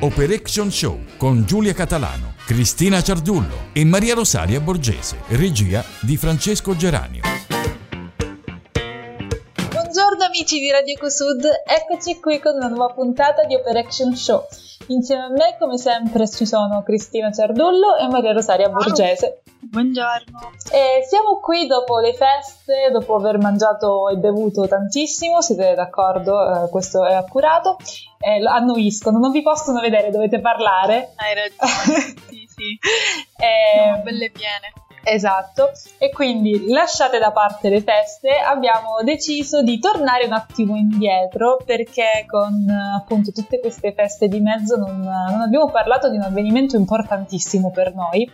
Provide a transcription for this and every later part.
Operation Show con Giulia Catalano, Cristina Ciardullo e Maria Rosaria Borgese, regia di Francesco Geranio. Buongiorno amici di Radio Ecosud, eccoci qui con una nuova puntata di Operation Show. Insieme a me, come sempre, ci sono Cristina Ciardullo e Maria Rosaria Borgese. Buongiorno. E siamo qui dopo le feste, dopo aver mangiato e bevuto tantissimo, siete d'accordo? Eh, questo è accurato. Eh, annuiscono, non vi possono vedere, dovete parlare. Hai ragione, sì, sì. Eh, Siamo belle piene. Esatto, e quindi lasciate da parte le feste, abbiamo deciso di tornare un attimo indietro perché con appunto tutte queste feste di mezzo non, non abbiamo parlato di un avvenimento importantissimo per noi,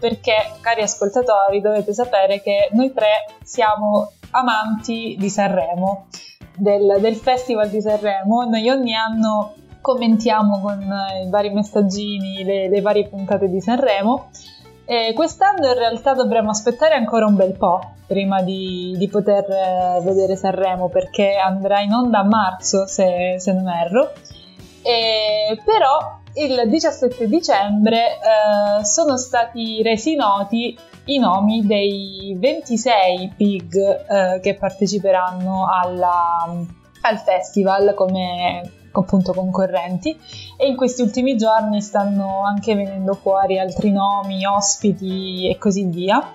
perché cari ascoltatori dovete sapere che noi tre siamo amanti di Sanremo, del, del Festival di Sanremo, noi ogni anno commentiamo con i vari messaggini le, le varie puntate di Sanremo e quest'anno in realtà dovremo aspettare ancora un bel po' prima di, di poter eh, vedere Sanremo perché andrà in onda a marzo se, se non erro. E, però il 17 dicembre eh, sono stati resi noti i nomi dei 26 pig eh, che parteciperanno alla, al festival come appunto concorrenti e in questi ultimi giorni stanno anche venendo fuori altri nomi, ospiti e così via.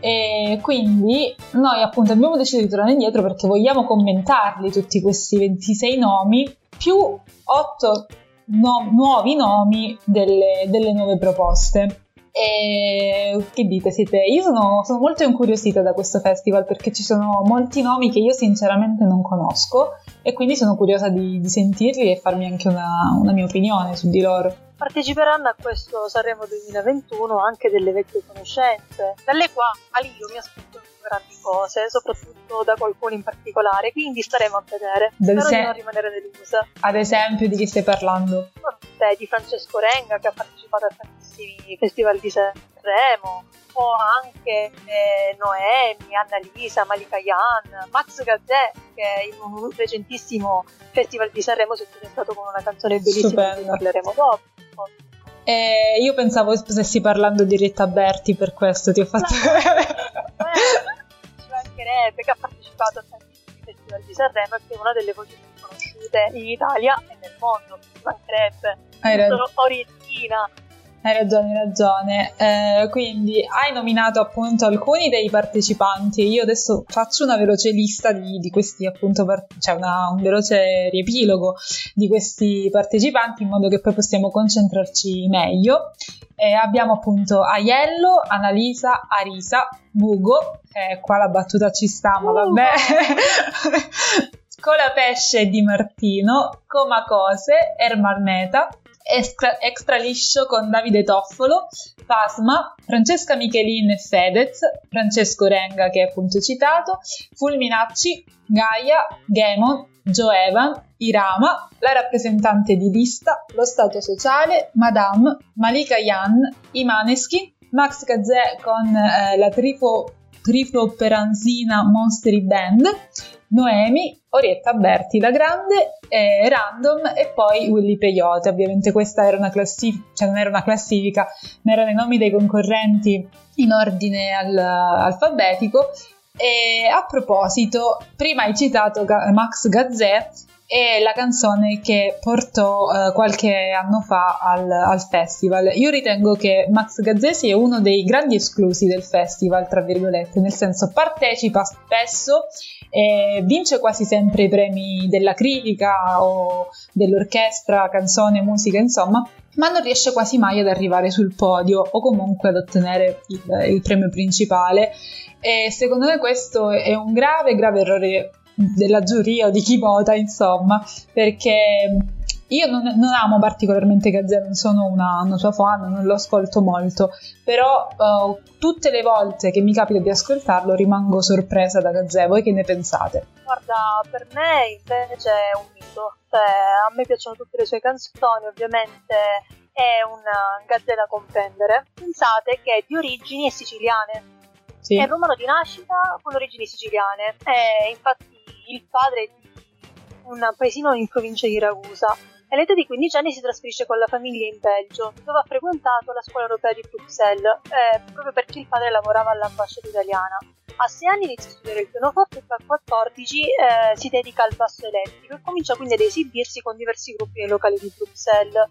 E quindi noi appunto abbiamo deciso di tornare indietro perché vogliamo commentarli tutti questi 26 nomi più 8 no- nuovi nomi delle, delle nuove proposte. E che dite? Siete... Io sono, sono, molto incuriosita da questo festival perché ci sono molti nomi che io sinceramente non conosco e quindi sono curiosa di, di sentirli e farmi anche una, una mia opinione su di loro. Parteciperanno a questo Sanremo 2021 anche delle vecchie conoscenze, dalle quali io mi aspetto grandi cose, soprattutto da qualcuno in particolare, quindi staremo a vedere. Spero se... di non rimanere delusa. Ad esempio, di chi stai parlando? Vabbè, di Francesco Renga che ha partecipato a tantissimi festival di Sanremo, o anche eh, Noemi, Annalisa, Malika Yan, Max Gazzè che in un recentissimo festival di Sanremo si è presentato con una canzone bellissima di cui parleremo dopo. Eh, io pensavo stessi parlando di Rita Berti per questo ti ho fatto... ci mancherebbe che ha partecipato a tantissimi festival di Sanremo e che è una delle voci più conosciute in Italia e nel mondo, ci mancherebbe. Ragione. Orientina, hai ragione, hai ragione. Eh, quindi hai nominato appunto alcuni dei partecipanti. Io adesso faccio una veloce lista di, di questi appunto, cioè una, un veloce riepilogo di questi partecipanti in modo che poi possiamo concentrarci meglio. Eh, abbiamo appunto Aiello, Annalisa, Arisa, Bugo, eh, qua la battuta ci sta, ma vabbè. Colapesce di Martino, Comacose, Ermarneta, extra, extra liscio con Davide Toffolo, Pasma, Francesca Michelin e Fedez, Francesco Renga che è appunto citato, Fulminacci, Gaia, Gemon, Joe Evan, Irama, la rappresentante di lista, lo Stato Sociale, Madame, Malika Yan, i Maneschi, Max Gazzè con eh, la trifo, trifo peranzina Monstery Band, Noemi, Orietta Berti la Grande, eh, Random e poi Willy Peyote. Ovviamente questa era una classifica, cioè non era una classifica, ma erano i nomi dei concorrenti in ordine al, alfabetico. E a proposito, prima hai citato Max Gazzè è la canzone che portò uh, qualche anno fa al, al, festival. Io ritengo che Max Gazzè sia uno dei grandi esclusi del festival, tra virgolette, nel senso partecipa spesso e vince quasi sempre i premi della critica o dell'orchestra, canzone, musica, insomma, ma non riesce quasi mai ad arrivare sul podio o comunque ad ottenere il, il premio principale. E secondo me questo è un grave, grave errore della giuria o di chi vota, insomma, perché io non, non amo particolarmente Gazzè, non sono una, una, sua fan, non lo ascolto molto, però uh, tutte le volte che mi capita di ascoltarlo rimango sorpresa da Gazzè. Voi che ne pensate? Guarda, per me invece è un mito. Cioè, a me piacciono tutte le sue canzoni, ovviamente è un Gazzè da comprendere. Pensate che è di origini siciliane. Sì. È romano di nascita con origini siciliane. E infatti il padre di un paesino in provincia di Ragusa. All'età di 15 anni si trasferisce con la famiglia in Belgio, dove ha frequentato la scuola europea di Bruxelles, eh, proprio perché il padre lavorava all'ambasciata italiana. A 6 anni inizia a studiare il pianoforte e a 14 eh, si dedica al basso elettrico e comincia quindi ad esibirsi con diversi gruppi nei locali di Bruxelles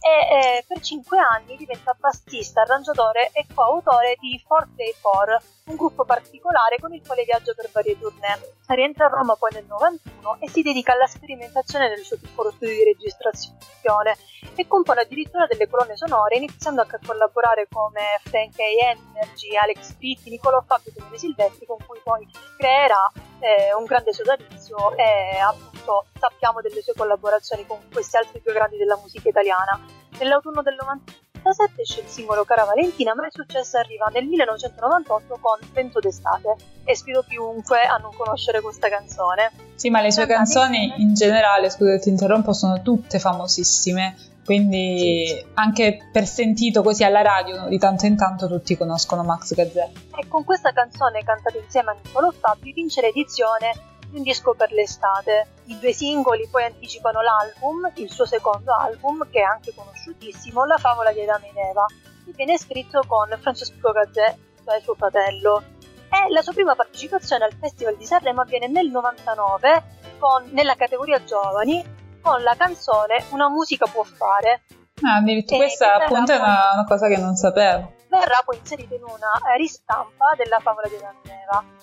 e eh, per 5 anni diventa bassista, arrangiatore e coautore di Four Day Four, un gruppo particolare con il quale viaggia per varie tournée. Rientra a Roma poi nel 91 e si dedica alla sperimentazione del suo piccolo studio di registrazione e compone addirittura delle colonne sonore iniziando anche a collaborare come Frank A. Energy, Alex Pitti, Niccolò Fabio e Silvestri con cui poi creerà eh, un grande sodalizio e appunto sappiamo delle sue collaborazioni con questi altri due grandi della musica italiana. Nell'autunno del 97 esce il singolo Cara Valentina, ma il successo arriva nel 1998 con Vento d'estate e sfido chiunque a non conoscere questa canzone. Sì, ma le sue canzoni in generale, scusa ti interrompo, sono tutte famosissime quindi sì, sì. anche per sentito così alla radio di tanto in tanto tutti conoscono Max Gazzè. E con questa canzone cantata insieme a Niccolò Fabio vince l'edizione di un disco per l'estate. I due singoli poi anticipano l'album, il suo secondo album, che è anche conosciutissimo, La favola di Adamo e Eva, che viene scritto con Francesco Gazzè, cioè suo fratello. E la sua prima partecipazione al Festival di Sanremo avviene nel 99 con, nella categoria giovani con la canzone Una musica può fare. Ah, addirittura questa appunto è una, una, cosa che non sapevo. Verrà poi inserita in una ristampa della favola di Adamo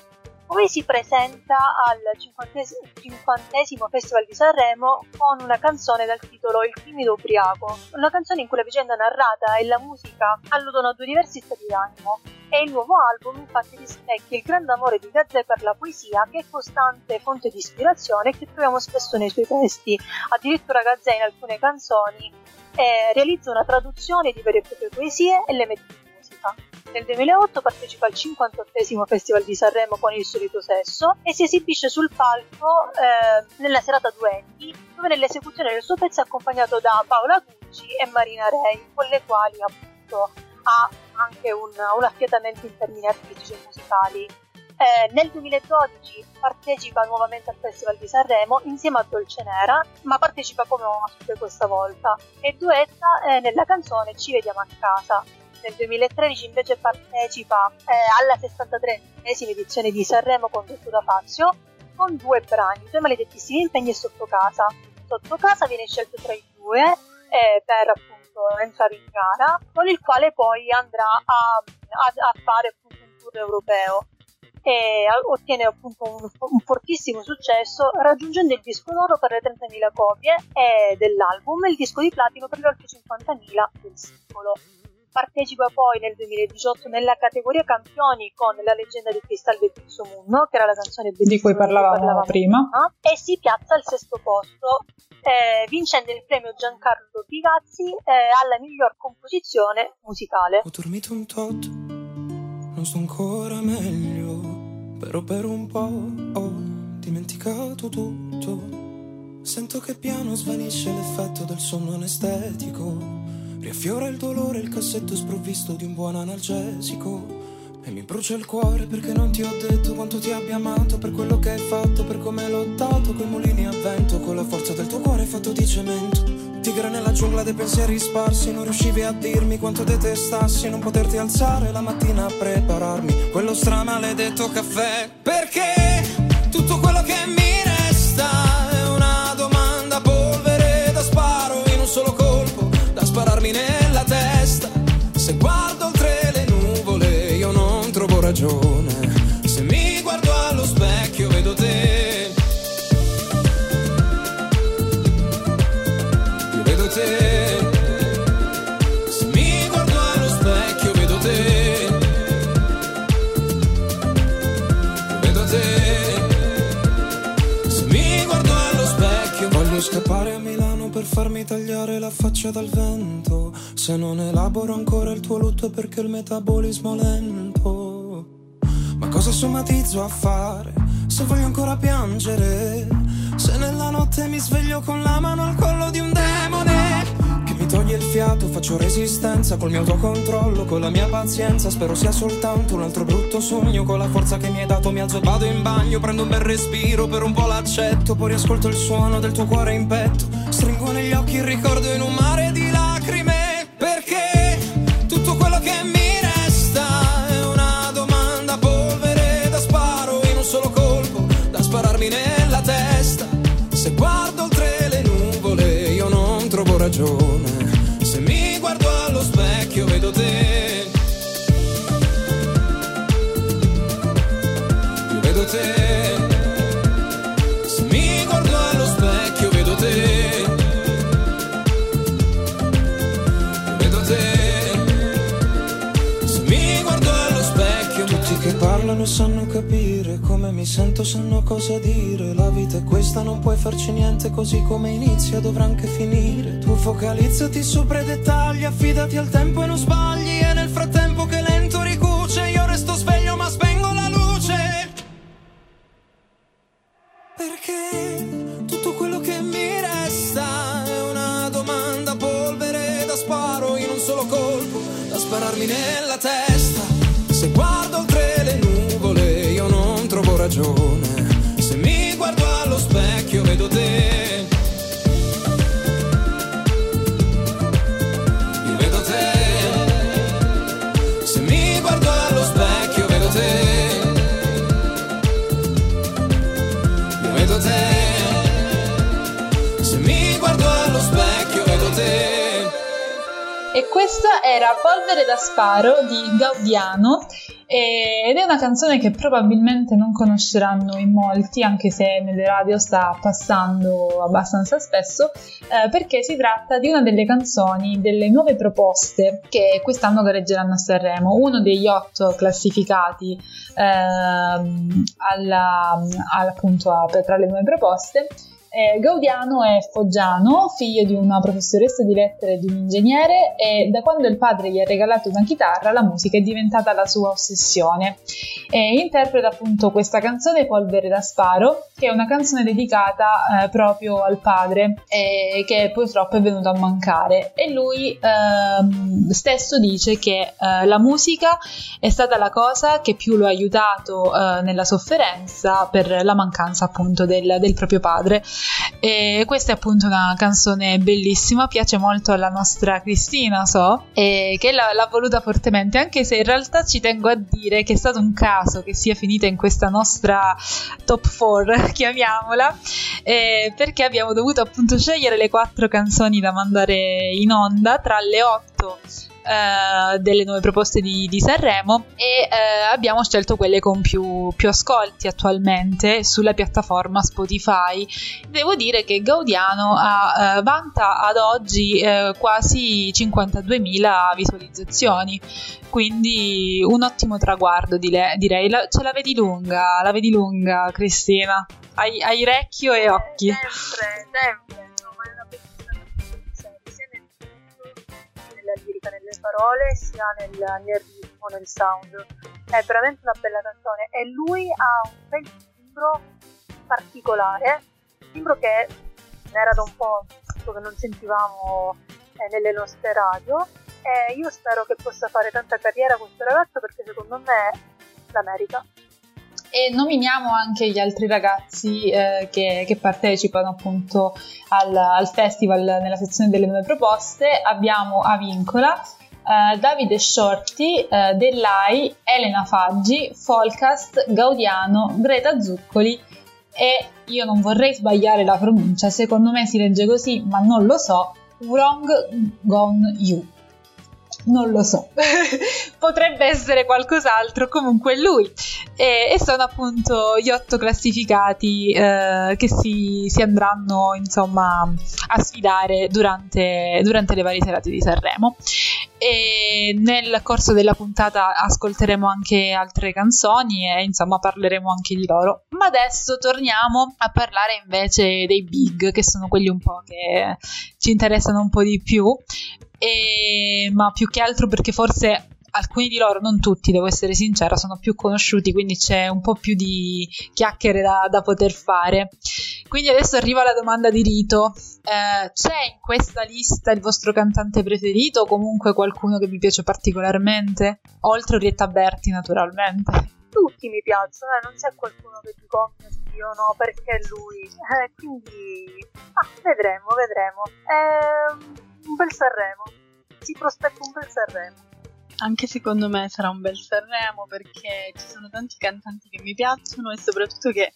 Poi si presenta al 50 Festival di Sanremo con una canzone dal titolo Il timido ubriaco, una canzone in cui la vicenda narrata e la musica alludono a due diversi stati d'animo e il nuovo album infatti rispecchia il grande amore di Gazzè per la poesia che è costante fonte di ispirazione che troviamo spesso nei suoi testi. Addirittura Gazzè in alcune canzoni eh, realizza una traduzione di vere e proprie poesie e le mette in musica. Nel 2008 partecipa al 58 Festival di Sanremo con il solito sesso e si esibisce sul palco eh, nella serata Duendi, dove nell'esecuzione del suo pezzo è accompagnato da Paola Gucci e Marina Rei, con le quali appunto ha anche un, un affiatamento in termini artistici e musicali. Eh, nel 2012 partecipa nuovamente al Festival di Sanremo insieme a Dolce Nera, ma partecipa come ospite questa volta e duetta eh, nella canzone Ci vediamo a casa. Nel 2013 invece partecipa eh, alla 63esima edizione di Sanremo condotto da Fazio con due brani, Due maledettissimi impegni e Sotto casa. Sotto casa viene scelto tra i due eh, per appunto entrare in gara, con il quale poi andrà a, a, a fare appunto un tour europeo e ottiene appunto un, un, fortissimo successo raggiungendo il disco d'oro per le 30.000 copie dell'album e il disco di platino per le oltre 50.000 del singolo. Partecipa poi nel 2018 nella categoria campioni con La leggenda di Cristal del Pizzo Munno, che era la canzone di cui parlavamo, parlavamo prima, e si piazza al sesto posto, eh, vincendo il premio Giancarlo Pigazzi eh, alla miglior composizione musicale. Ho dormito un tot, non sto ancora meglio, però per un po' ho dimenticato tutto. Sento che piano svanisce l'effetto del sonno anestetico Riaffiora il dolore il cassetto sprovvisto di un buon analgesico. E mi brucia il cuore perché non ti ho detto quanto ti abbia amato per quello che hai fatto, per come hai lottato coi mulini a vento, con la forza del tuo cuore fatto di cemento. Tigre nella giungla dei pensieri sparsi, non riuscivi a dirmi quanto detestassi, non poterti alzare la mattina a prepararmi quello stramaledetto caffè. Perché tutto quello che mi ragione. Se mi guardo allo specchio vedo te. Io vedo te. Se mi guardo allo specchio vedo te. Io vedo te. Se mi guardo allo specchio voglio scappare a Milano per farmi tagliare la faccia dal vento. Se non elaboro ancora il tuo lutto perché il metabolismo è lento. Cosa somatizzo a fare se voglio ancora piangere? Se nella notte mi sveglio con la mano al collo di un demone toglie il fiato, faccio resistenza col mio autocontrollo, con la mia pazienza. Spero sia soltanto un altro brutto sogno. Con la forza che mi hai dato, mi alzo, vado in bagno, prendo un bel respiro, per un po' l'accetto. Poi riascolto il suono del tuo cuore in petto. Stringo negli occhi il ricordo in un mare di parlano sanno capire come mi sento sanno cosa dire. La vita è questa non puoi farci niente così come inizia dovrà anche finire. Tu focalizzati sopra i dettagli affidati al tempo e non sbagli. E nel frattempo che lento questa era Polvere da sparo di Gaudiano e- ed è una canzone che probabilmente non conosceranno in molti, anche se nelle radio sta passando abbastanza spesso, eh, perché si tratta di una delle canzoni delle nuove proposte che quest'anno gareggeranno a Sanremo, uno degli otto classificati ehm, alla, alla- appunto a- tra le nuove proposte. Eh, Gaudiano è foggiano, figlio di una professoressa di lettere e di un ingegnere e da quando il padre gli ha regalato una chitarra la musica è diventata la sua ossessione. E interpreta appunto questa canzone Polvere da sparo, che è una canzone dedicata eh, proprio al padre e che purtroppo è venuto a mancare e lui ehm, stesso dice che eh, la musica è stata la cosa che più lo ha aiutato eh, nella sofferenza per la mancanza appunto del, del proprio padre. E questa è appunto una canzone bellissima, piace molto alla nostra Cristina, so, e che l'ha, l'ha voluta fortemente, anche se in realtà ci tengo a dire che è stato un caso che sia finita in questa nostra top 4, chiamiamola, eh, perché abbiamo dovuto appunto scegliere le quattro canzoni da mandare in onda tra le otto eh, delle nuove proposte di, di Sanremo e eh, abbiamo scelto quelle con più, più ascolti attualmente sulla piattaforma Spotify. Devo dire che Gaudiano ha, eh, vanta ad oggi eh, quasi 52.000 visualizzazioni, quindi un ottimo traguardo dile- direi. La- ce la vedi lunga, la vedi lunga Cristina? Hai, hai orecchio e occhi. Sempre, sempre. Parole, sia nel, nel ritmo, nel sound. È veramente una bella canzone e lui ha un bel timbro particolare, un timbro che era da un po' che non sentivamo eh, nelle nostre radio e io spero che possa fare tanta carriera questo ragazzo perché secondo me la merita. E nominiamo anche gli altri ragazzi eh, che, che partecipano appunto al, al festival nella sezione delle nuove proposte. Abbiamo Avincola, eh, Davide Shorty, eh, Dellai, Elena Faggi, Folcast, Gaudiano, Greta Zuccoli e io non vorrei sbagliare la pronuncia, secondo me si legge così, ma non lo so, Wrong Gone You. Non lo so, potrebbe essere qualcos'altro, comunque lui. E, e sono appunto gli otto classificati eh, che si, si andranno insomma a sfidare durante, durante le varie serate di Sanremo. E nel corso della puntata ascolteremo anche altre canzoni e insomma parleremo anche di loro. Ma adesso torniamo a parlare invece dei big, che sono quelli un po' che ci interessano un po' di più. E, ma più che altro perché forse alcuni di loro, non tutti, devo essere sincera, sono più conosciuti, quindi c'è un po' più di chiacchiere da, da poter fare. Quindi adesso arriva la domanda di Rito. Eh, c'è in questa lista il vostro cantante preferito o comunque qualcuno che vi piace particolarmente? Oltre Orietta Berti, naturalmente. Tutti mi piacciono, eh, non c'è qualcuno che dico "Oh io, no? Perché lui? Eh, quindi ah, vedremo, vedremo. È un bel Sanremo. Si prospetta un bel Sanremo. Anche secondo me sarà un bel Sanremo perché ci sono tanti cantanti che mi piacciono e soprattutto che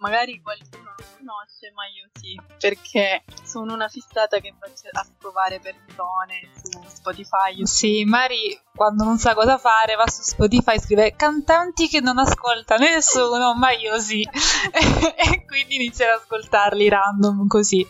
magari qualcuno non conosce, ma io sì, perché sono una fissata che faccio a scovare persone su Spotify. Sì, Mari quando non sa cosa fare va su Spotify e scrive cantanti che non ascolta nessuno, ma io sì. e quindi inizia ad ascoltarli random così.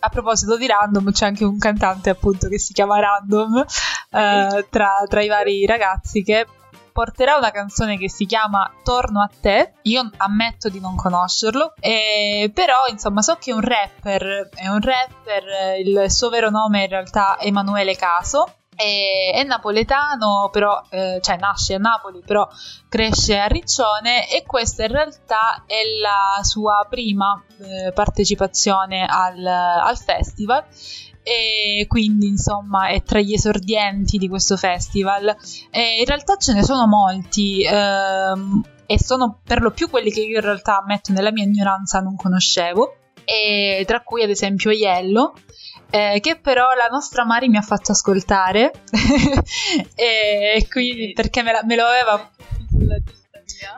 A proposito di random, c'è anche un cantante appunto che si chiama Random eh, tra, tra i vari ragazzi che porterà una canzone che si chiama Torno a te. Io ammetto di non conoscerlo, eh, però insomma so che è un rapper, è un rapper, il suo vero nome è in realtà Emanuele Caso. È, napoletano, però, eh, cioè nasce a Napoli, però cresce a Riccione e questa in realtà è la sua prima eh, partecipazione al, al festival e quindi insomma è tra gli esordienti di questo festival. E in realtà ce ne sono molti ehm, e sono per lo più quelli che io in realtà ammetto nella mia ignoranza non conoscevo, e tra cui ad esempio Yellow. Eh, che però la nostra Mari mi ha fatto ascoltare. E quindi perché me, la, me lo aveva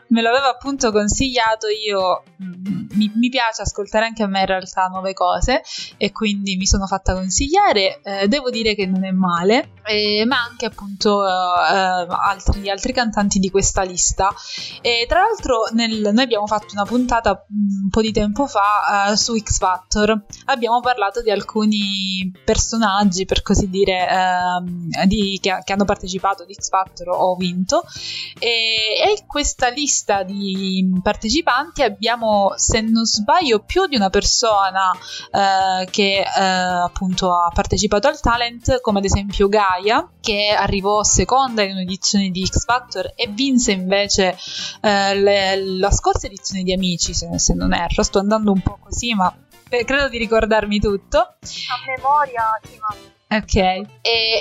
me lo aveva appunto consigliato io mm, mi, mi, piace ascoltare anche a me in realtà nuove cose e quindi mi sono fatta consigliare eh, devo dire che non è male eh, ma anche appunto eh, altri, altri, cantanti di questa lista. E tra l'altro nel, noi abbiamo fatto una puntata mm, un po' di tempo fa eh, su X Factor. Abbiamo parlato di alcuni personaggi per così dire ehm, di, che, che, hanno partecipato di X Factor o vinto. E, e questa lista di partecipanti abbiamo, se non sbaglio, più di una persona eh, che eh, appunto ha partecipato al talent, come ad esempio Gaia, che arrivò seconda in un'edizione di X Factor e vinse invece eh, le, la scorsa edizione di Amici, se, se non erro. Sto andando un po' così, ma credo di ricordarmi tutto. A memoria, sì, ma Ok, e,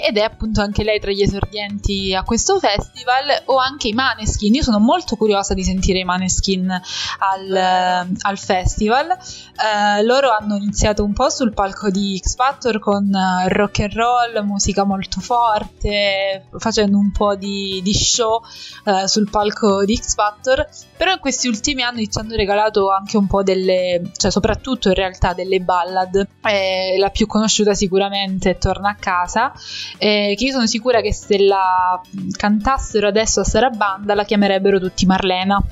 ed è appunto anche lei tra gli esordienti a questo festival, o anche i Maneskin. Io sono molto curiosa di sentire i Maneskin al, al festival. Uh, loro hanno iniziato un po' sul palco di X Factor con uh, rock and roll, musica molto forte, facendo un po' di, di show uh, sul palco di X Factor. Però in questi ultimi anni ci hanno regalato anche un po' delle, cioè soprattutto in realtà delle ballad. Eh, la più conosciuta sicuramente è Torna a casa, eh, che io sono sicura che se la cantassero adesso a Sarabanda la chiamerebbero tutti Marlena.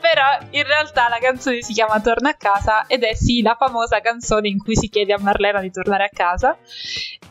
Però in realtà la canzone si chiama Torna a casa ed è sì la famosa canzone in cui si chiede a Marlena di tornare a casa.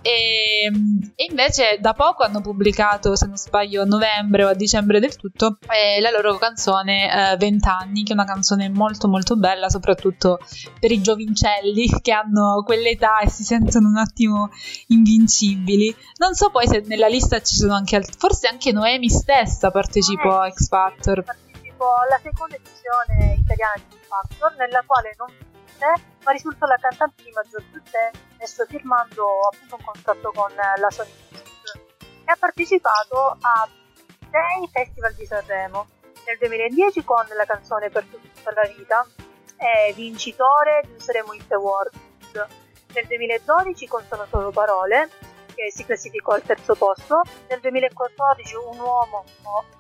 E, e invece da poco hanno pubblicato, se non sbaglio, a novembre o a dicembre del tutto, eh, la loro canzone eh, Vent'anni, che è una canzone molto molto bella, soprattutto per i giovincelli che hanno quell'età e si sentono un attimo invincibili. Non so poi se nella lista ci sono anche altri, forse anche Noemi stessa partecipò a X Factor. Partecipò alla seconda edizione italiana di X Factor, nella quale non vinse, ma risultò la cantante di maggior successo firmando appunto un contratto con la Sony e ha partecipato a sei festival di Sanremo. Nel 2010 con la canzone Per tutta la vita, è vincitore di un Sanremo Hit Awards nel 2012 con Sono solo parole, che si classificò al terzo posto, nel 2014 Un uomo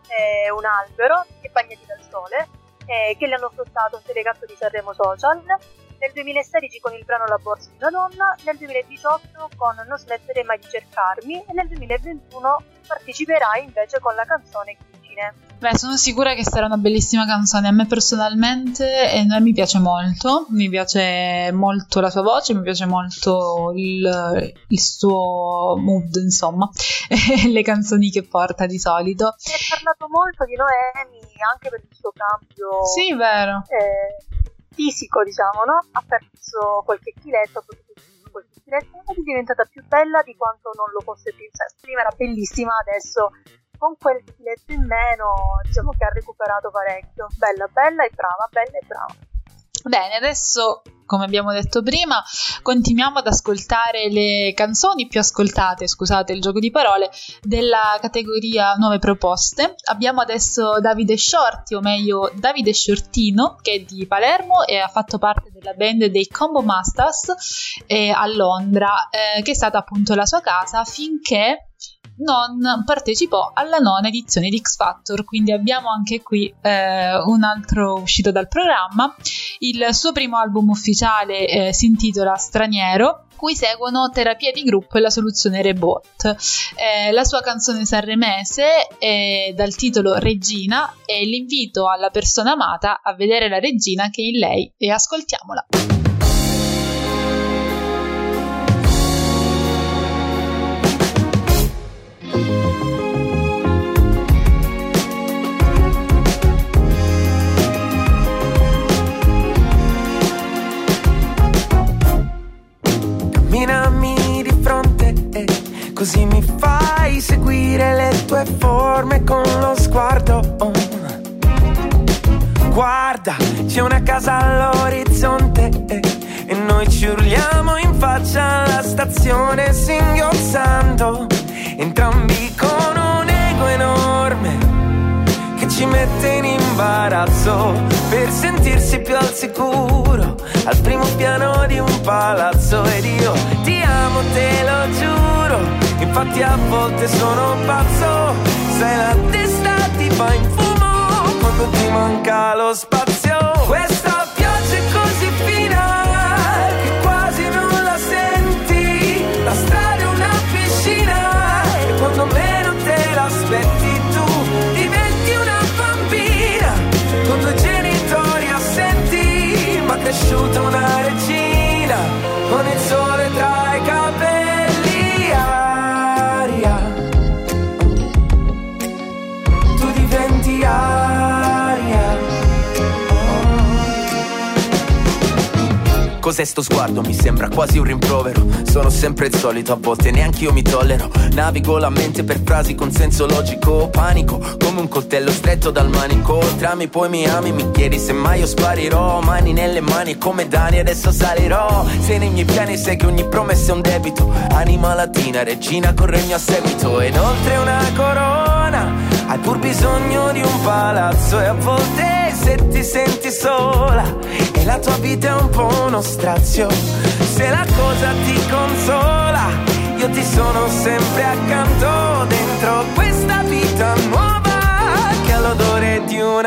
e un albero e Bagnati dal sole, eh, che le hanno fruttato un delegato di Sanremo Social, nel 2016 con il brano La borsa di una donna, nel 2018 con Non smettere mai di cercarmi. E nel 2021 parteciperà invece con la canzone Cugine. Beh, sono sicura che sarà una bellissima canzone. A me personalmente e a mi piace molto. Mi piace molto la sua voce, mi piace molto il, il suo mood, insomma, le canzoni che porta di solito. Si è parlato molto di Noemi anche per il suo cambio. Sì, vero. Eh, fisico, diciamo, no? Ha perso qualche chiletto, ha qualche chiletto è diventata più bella di quanto non lo fosse prima. Prima era bellissima, adesso con quel filetto in meno diciamo che ha recuperato parecchio. Bella, bella e brava, bella e brava. Bene, adesso come abbiamo detto prima, continuiamo ad ascoltare le canzoni più ascoltate, scusate il gioco di parole, della categoria nuove proposte. Abbiamo adesso Davide Shorty, o meglio Davide Shortino, che è di Palermo e ha fatto parte della band dei Combo Masters eh, a Londra, eh, che è stata appunto la sua casa finché non partecipò alla nona edizione di X Factor, quindi abbiamo anche qui eh, un altro uscito dal programma. Il suo primo album ufficiale eh, si intitola Straniero, cui seguono Terapia di gruppo e la soluzione Rebot. Eh, la sua canzone sanremese è dal titolo Regina e l'invito alla persona amata a vedere la regina che è in lei e ascoltiamola. Così mi fai seguire le tue forme con lo sguardo. Guarda, c'è una casa all'orizzonte e noi ci urliamo in faccia alla stazione singhiozzando. Entrambi con un ego enorme che ci mette in imbarazzo per sentirsi più al sicuro al primo piano di un palazzo ed io ti amo, te lo giuro Infatti a volte sono pazzo. Se la testa ti va in fumo Quando ti manca lo spazio. Questa pioggia è così fina Che quasi non la senti. La strada è una piscina E quando meno te l'aspetti cresciuta una regina. Con il sole tra Cos'è sto sguardo? Mi sembra quasi un rimprovero. Sono sempre il solito, a volte neanche io mi tollero. Navigo la mente per frasi con senso logico. Panico, come un coltello stretto dal manico. Trami, poi mi ami, mi chiedi se mai io sparirò. Mani nelle mani, come Dani, adesso salirò. Se nei miei piani sai che ogni promessa è un debito. Anima latina, regina con regno a seguito. Ed oltre una corona, hai pur bisogno di un palazzo. E a volte se ti senti sola e la tua vita è un po' uno strazio. Se la cosa ti consola, io ti sono sempre accanto dentro questa vita nuova che ha l'odore di un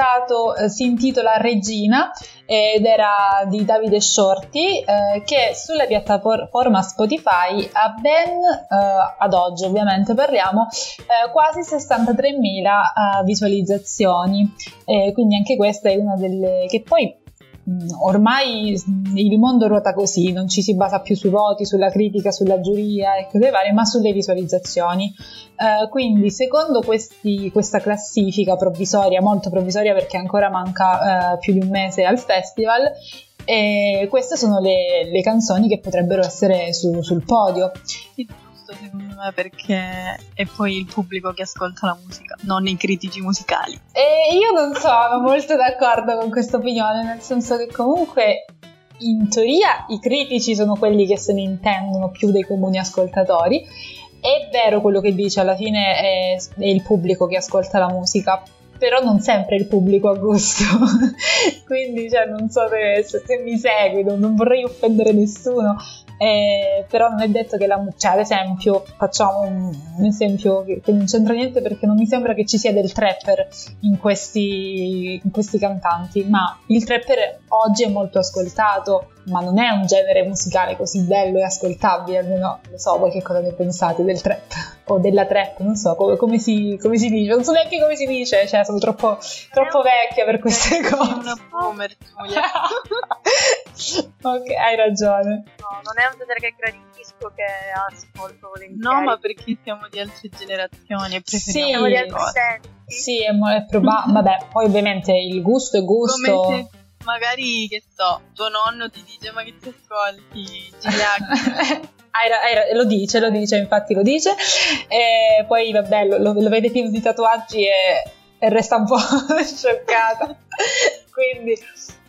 ascoltato eh, si intitola Regina ed era di Davide Shorty eh, che sulla piattaforma Spotify ha ben, eh, ad oggi ovviamente parliamo, eh, quasi 63.000 eh, visualizzazioni. Quindi anche questa è una delle che poi ormai il mondo ruota così, non ci si basa più sui voti, sulla critica, sulla giuria e cose varie, ma sulle visualizzazioni. Eh, quindi, secondo questi- questa classifica provvisoria, molto provvisoria perché ancora manca eh, più di un mese al festival, eh, queste sono le, le canzoni che potrebbero essere su- sul podio. Molto secondo me perché è poi il pubblico che ascolta la musica, non i critici musicali. E io non sono molto d'accordo con questa opinione, nel senso che comunque in teoria i critici sono quelli che se ne intendono più dei comuni ascoltatori. È vero quello che dice, alla fine è, è il pubblico che ascolta la musica, però non sempre il pubblico ha gusto. Quindi, cioè, non so se, se mi segui, non, non vorrei offendere nessuno, eh, però non è detto che la cioè ad esempio facciamo un, un esempio che, che, non c'entra niente perché non mi sembra che ci sia del trapper in questi, in questi cantanti ma il trapper oggi è molto ascoltato ma non è un genere musicale così bello e ascoltabile, almeno lo so voi che cosa ne pensate del trap o della trap, non so come, come, si, come si, dice, non so neanche come si dice, cioè sono troppo, troppo vecchia per queste cose. Una boomer, Giulia. ok, hai ragione. No, non è genere che gradisco, che ascolto volentieri. No, ma perché siamo di altre generazioni e preferiamo siamo di altri sensi. Sì, è, è probabile, vabbè, poi ovviamente il gusto è gusto. Come se magari, che so, tuo nonno ti dice ma che ti ascolti, Gigliacchi. lo dice, lo dice, infatti lo dice. E poi vabbè, lo, lo vede pieno di tatuaggi e, e resta un po' scioccata. Quindi,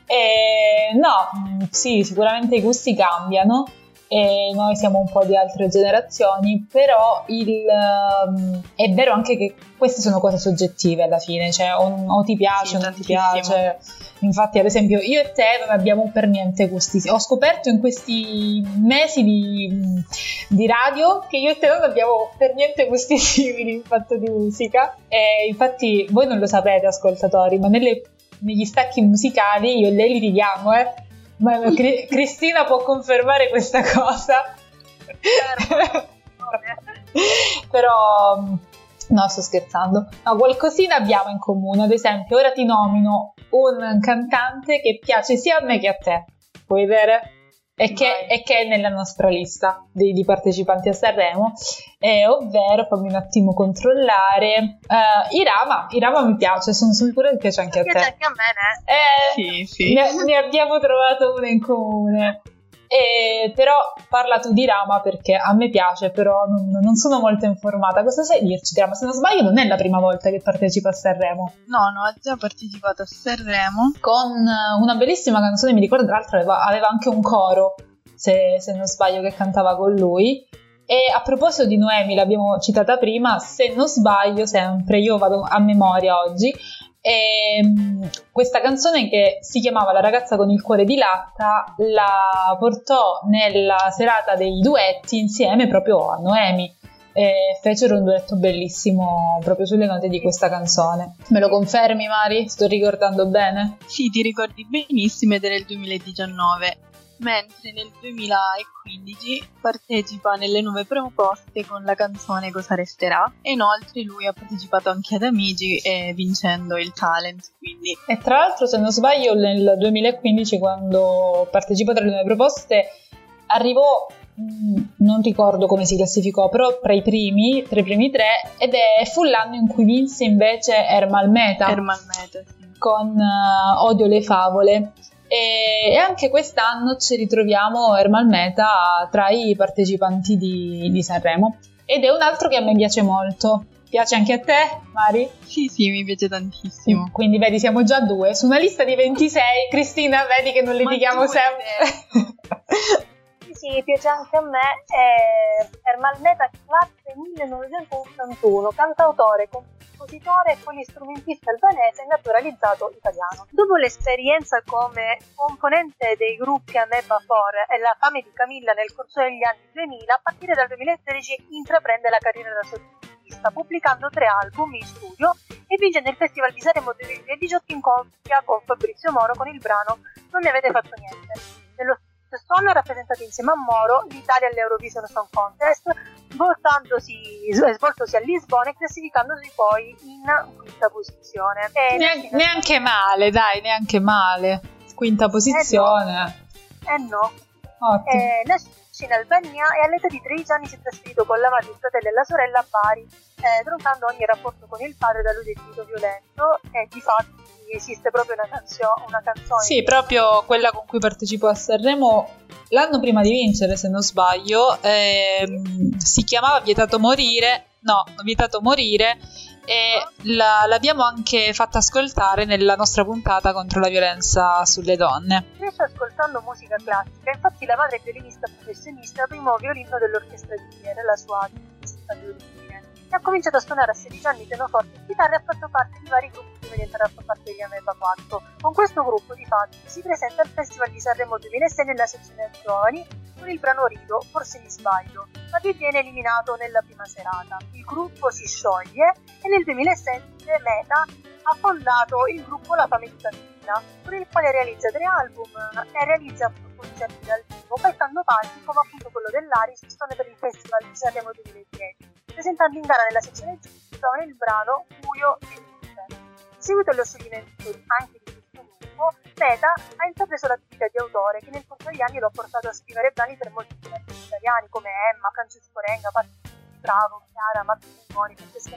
eh, no, sì, sicuramente i gusti cambiano e noi siamo un po' di altre generazioni, però il, um, è vero anche che queste sono cose soggettive alla fine, cioè o, o ti piace o non ti piace. Infatti, ad esempio, io e te non abbiamo per niente gusti. Ho scoperto in questi mesi di, di radio che io e te non abbiamo per niente gusti simili in fatto di musica. E infatti, voi non lo sapete, ascoltatori, ma nelle, negli stacchi musicali io e lei litighiamo, eh ma Cristina può confermare questa cosa. Però no, sto scherzando. No, qualcosina abbiamo in comune. Ad esempio, ora ti nomino un cantante che piace sia a me che a te. Puoi vedere? E che, e che, è nella nostra lista di, di partecipanti a Sanremo, eh, ovvero fammi un attimo controllare. Uh, Irama, Irama mi piace, sono sicura che piace anche a te. Piace anche a me, ne? Eh, sì, sì. Ne, ne abbiamo trovato una in comune. E, però parla tu di Rama perché a me piace, però non, non, sono molto informata. Cosa sai dirci di Rama? Se non sbaglio, non è la prima volta che partecipa a Sanremo. No, no, ha già partecipato a Sanremo. Con una bellissima canzone, mi ricordo, tra l'altro aveva, aveva anche un coro, se, se non sbaglio, che cantava con lui. E a proposito di Noemi, l'abbiamo citata prima, se non sbaglio sempre, io vado a memoria oggi, e ehm, questa canzone che si chiamava La ragazza con il cuore di latta la portò nella serata dei duetti insieme proprio a Noemi. E fecero un duetto bellissimo proprio sulle note di questa canzone. Me lo confermi, Mari? Sto ricordando bene? Sì, ti ricordi benissimo ed era il 2019 mentre nel 2015 partecipa nelle nuove proposte con la canzone Cosa resterà e inoltre lui ha partecipato anche ad Amici eh, vincendo il talent quindi. e tra l'altro se non sbaglio nel 2015 quando partecipò tra le nuove proposte arrivò mm, non ricordo come si classificò, però tra i primi, tra i primi tre, ed è fu l'anno in cui vinse invece Ermal Meta. Ermal Meta, sì. Con uh, Odio le favole. E, anche quest'anno ci ritroviamo Ermal Meta tra i partecipanti di, di Sanremo. Ed è un altro che a me piace molto. Piace anche a te, Mari? Sì, sì, mi piace tantissimo. Quindi vedi, siamo già due. Su una lista di 26, Cristina, vedi che non litighiamo sempre. sì, piace anche a me. È Ermal Meta, classe 1981, cantautore, compositore e polistrumentista albanese naturalizzato italiano. Dopo l'esperienza come componente dei gruppi Ameba 4 e La fame di Camilla nel corso degli anni 2000, a partire dal 2013 intraprende la carriera da solista, pubblicando tre album in studio e vincendo il Festival di Sanremo 2018 in coppia con Fabrizio Moro con il brano Non mi avete fatto niente. Nello stesso anno rappresentato insieme a Moro l'Italia all'Eurovision Song Contest, svoltosi a Lisbona e classificandosi poi in quinta posizione. Neanche, neanche male, dai, neanche male. Quinta posizione. Eh no. Eh no. Eh, nasce in Albania e all'età di 13 anni si è trasferito con la madre, il fratello e la sorella a Bari, eh, troncando ogni rapporto con il padre da lui definito violento e di fatto esiste proprio una, canzio- una canzone. Sì, proprio quella con cui partecipò a Sanremo l'anno prima di vincere, se non sbaglio, ehm, si chiamava Vietato Morire, no, Vietato Morire, e la, l'abbiamo anche fatta ascoltare nella nostra puntata contro la violenza sulle donne. Cresce ascoltando musica classica, infatti la madre è violinista professionista, primo violino dell'orchestra di Viere, la sua origine e ha cominciato a suonare a 16 anni pianoforte e chitarra e ha fatto parte di vari gruppi prima di entrare a far parte degli Ameba 4. Con questo gruppo, di fatto, si presenta al Festival di Sanremo 2006 nella sezione giovani con il brano Rido, forse mi sbaglio, ma vi viene eliminato nella prima serata. Il gruppo si scioglie e nel 2007 Meta ha fondato il gruppo La Fame Cittadina, con il quale realizza tre album e realizza concerti dal vivo, calcando palchi come appunto quello dell'Aris, per il Festival di Sanremo 2010 presentando in gara nella sezione giovane il brano Buio e Luce. In seguito allo scioglimento anche di questo gruppo, Meta ha intrapreso l'attività di autore che nel corso degli anni lo ha portato a scrivere brani per molti artisti italiani come Emma, Francesco Renga, Patrick Bravo, Chiara, Martino Francesca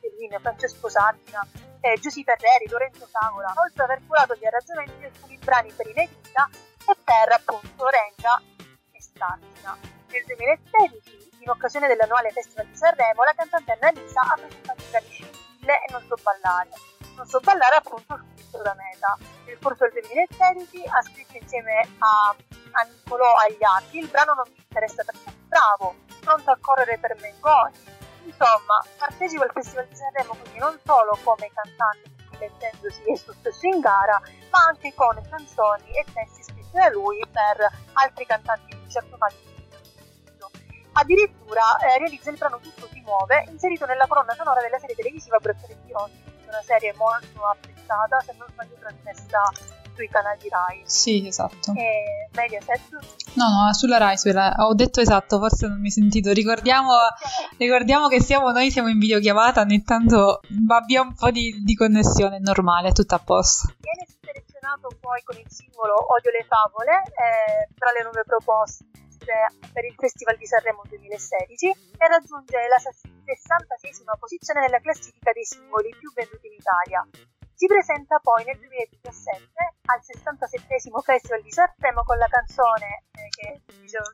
Bellini, Francesco Sardina, eh, Giuseppe Ferreri, Lorenzo Savola, oltre ad aver curato gli arrangiamenti di alcuni brani per Inedita e per appunto Renga e Sardina. Nel 2016 in occasione dell'annuale Festival di Sanremo, la cantante Annalisa ha presentato i brani e Non so ballare. Non so ballare appunto scritto da Meta. Nel corso del 2016 ha scritto insieme a, a Niccolò Agliati il brano Non mi interessa perché bravo, pronto a correre per Mengoni. Insomma, partecipa al Festival di Sanremo quindi non solo come cantante mettendosi e successo in gara, ma anche con canzoni e testi scritti da lui per altri cantanti di un certo calibro Addirittura eh, realizza il brano Tutto si muove, inserito nella colonna sonora della serie televisiva Braccetto di Rossi, una serie molto apprezzata, se non sbaglio trasmessa sui canali Rai. Sì, esatto. E Mediaset? No, no, sulla Rai, sulla... ho detto esatto, forse non mi hai sentito. Ricordiamo, ricordiamo che siamo, noi siamo in videochiamata, ogni tanto via un po' di, di connessione, normale, tutto a posto. Viene selezionato poi con il singolo Odio le favole, eh, tra le nuove proposte per il Festival di Sanremo 2016 e raggiunge la 66 posizione nella classifica dei singoli più venduti in Italia. Si presenta poi nel 2017 al 67 Festival di Sanremo con la canzone eh, che,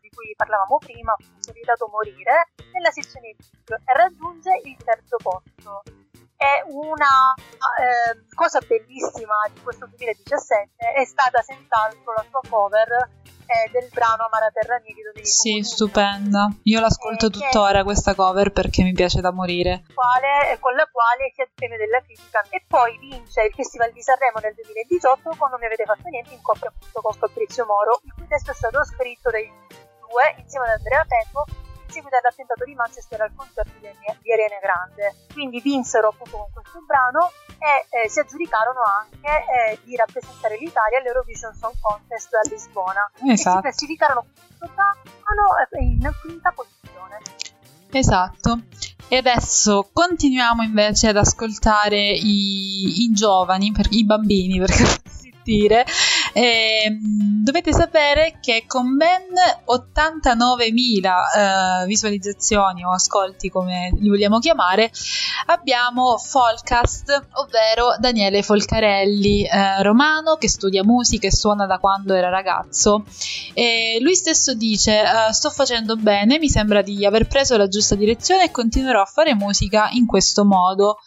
di cui parlavamo prima, appunto Morire, nella sezione Big e raggiunge il terzo posto. E una eh, cosa bellissima di questo 2017 è stata senz'altro la sua cover eh, del brano Amara Terra di Domenico Sì, Modugno. stupenda. Io l'ascolto eh, tuttora questa cover perché mi piace da morire. Quale, eh, con la quale si premio della critica e poi vince il Festival di Sanremo nel 2018 con Non mi avete fatto niente in coppia appunto con Fabrizio Moro, il cui testo è stato scritto dai due insieme ad Andrea Tempo seguito all'attentato di Manchester al concerto di, di Ariane Grande. Quindi vinsero appunto con questo brano e eh, si aggiudicarono anche eh, di rappresentare l'Italia all'Eurovision Song Contest a Lisbona esatto. e si esatto. classificarono eh, in quinta posizione. Esatto. E adesso continuiamo invece ad ascoltare i, i giovani, per, i bambini per così dire, e, ehm, dovete sapere che con ben 89.000 eh, visualizzazioni o ascolti, come li vogliamo chiamare, abbiamo Folcast, ovvero Daniele Folcarelli, eh, romano che studia musica e suona da quando era ragazzo. E lui stesso dice: eh, Sto facendo bene, mi sembra di aver preso la giusta direzione e continuerò a fare musica in questo modo.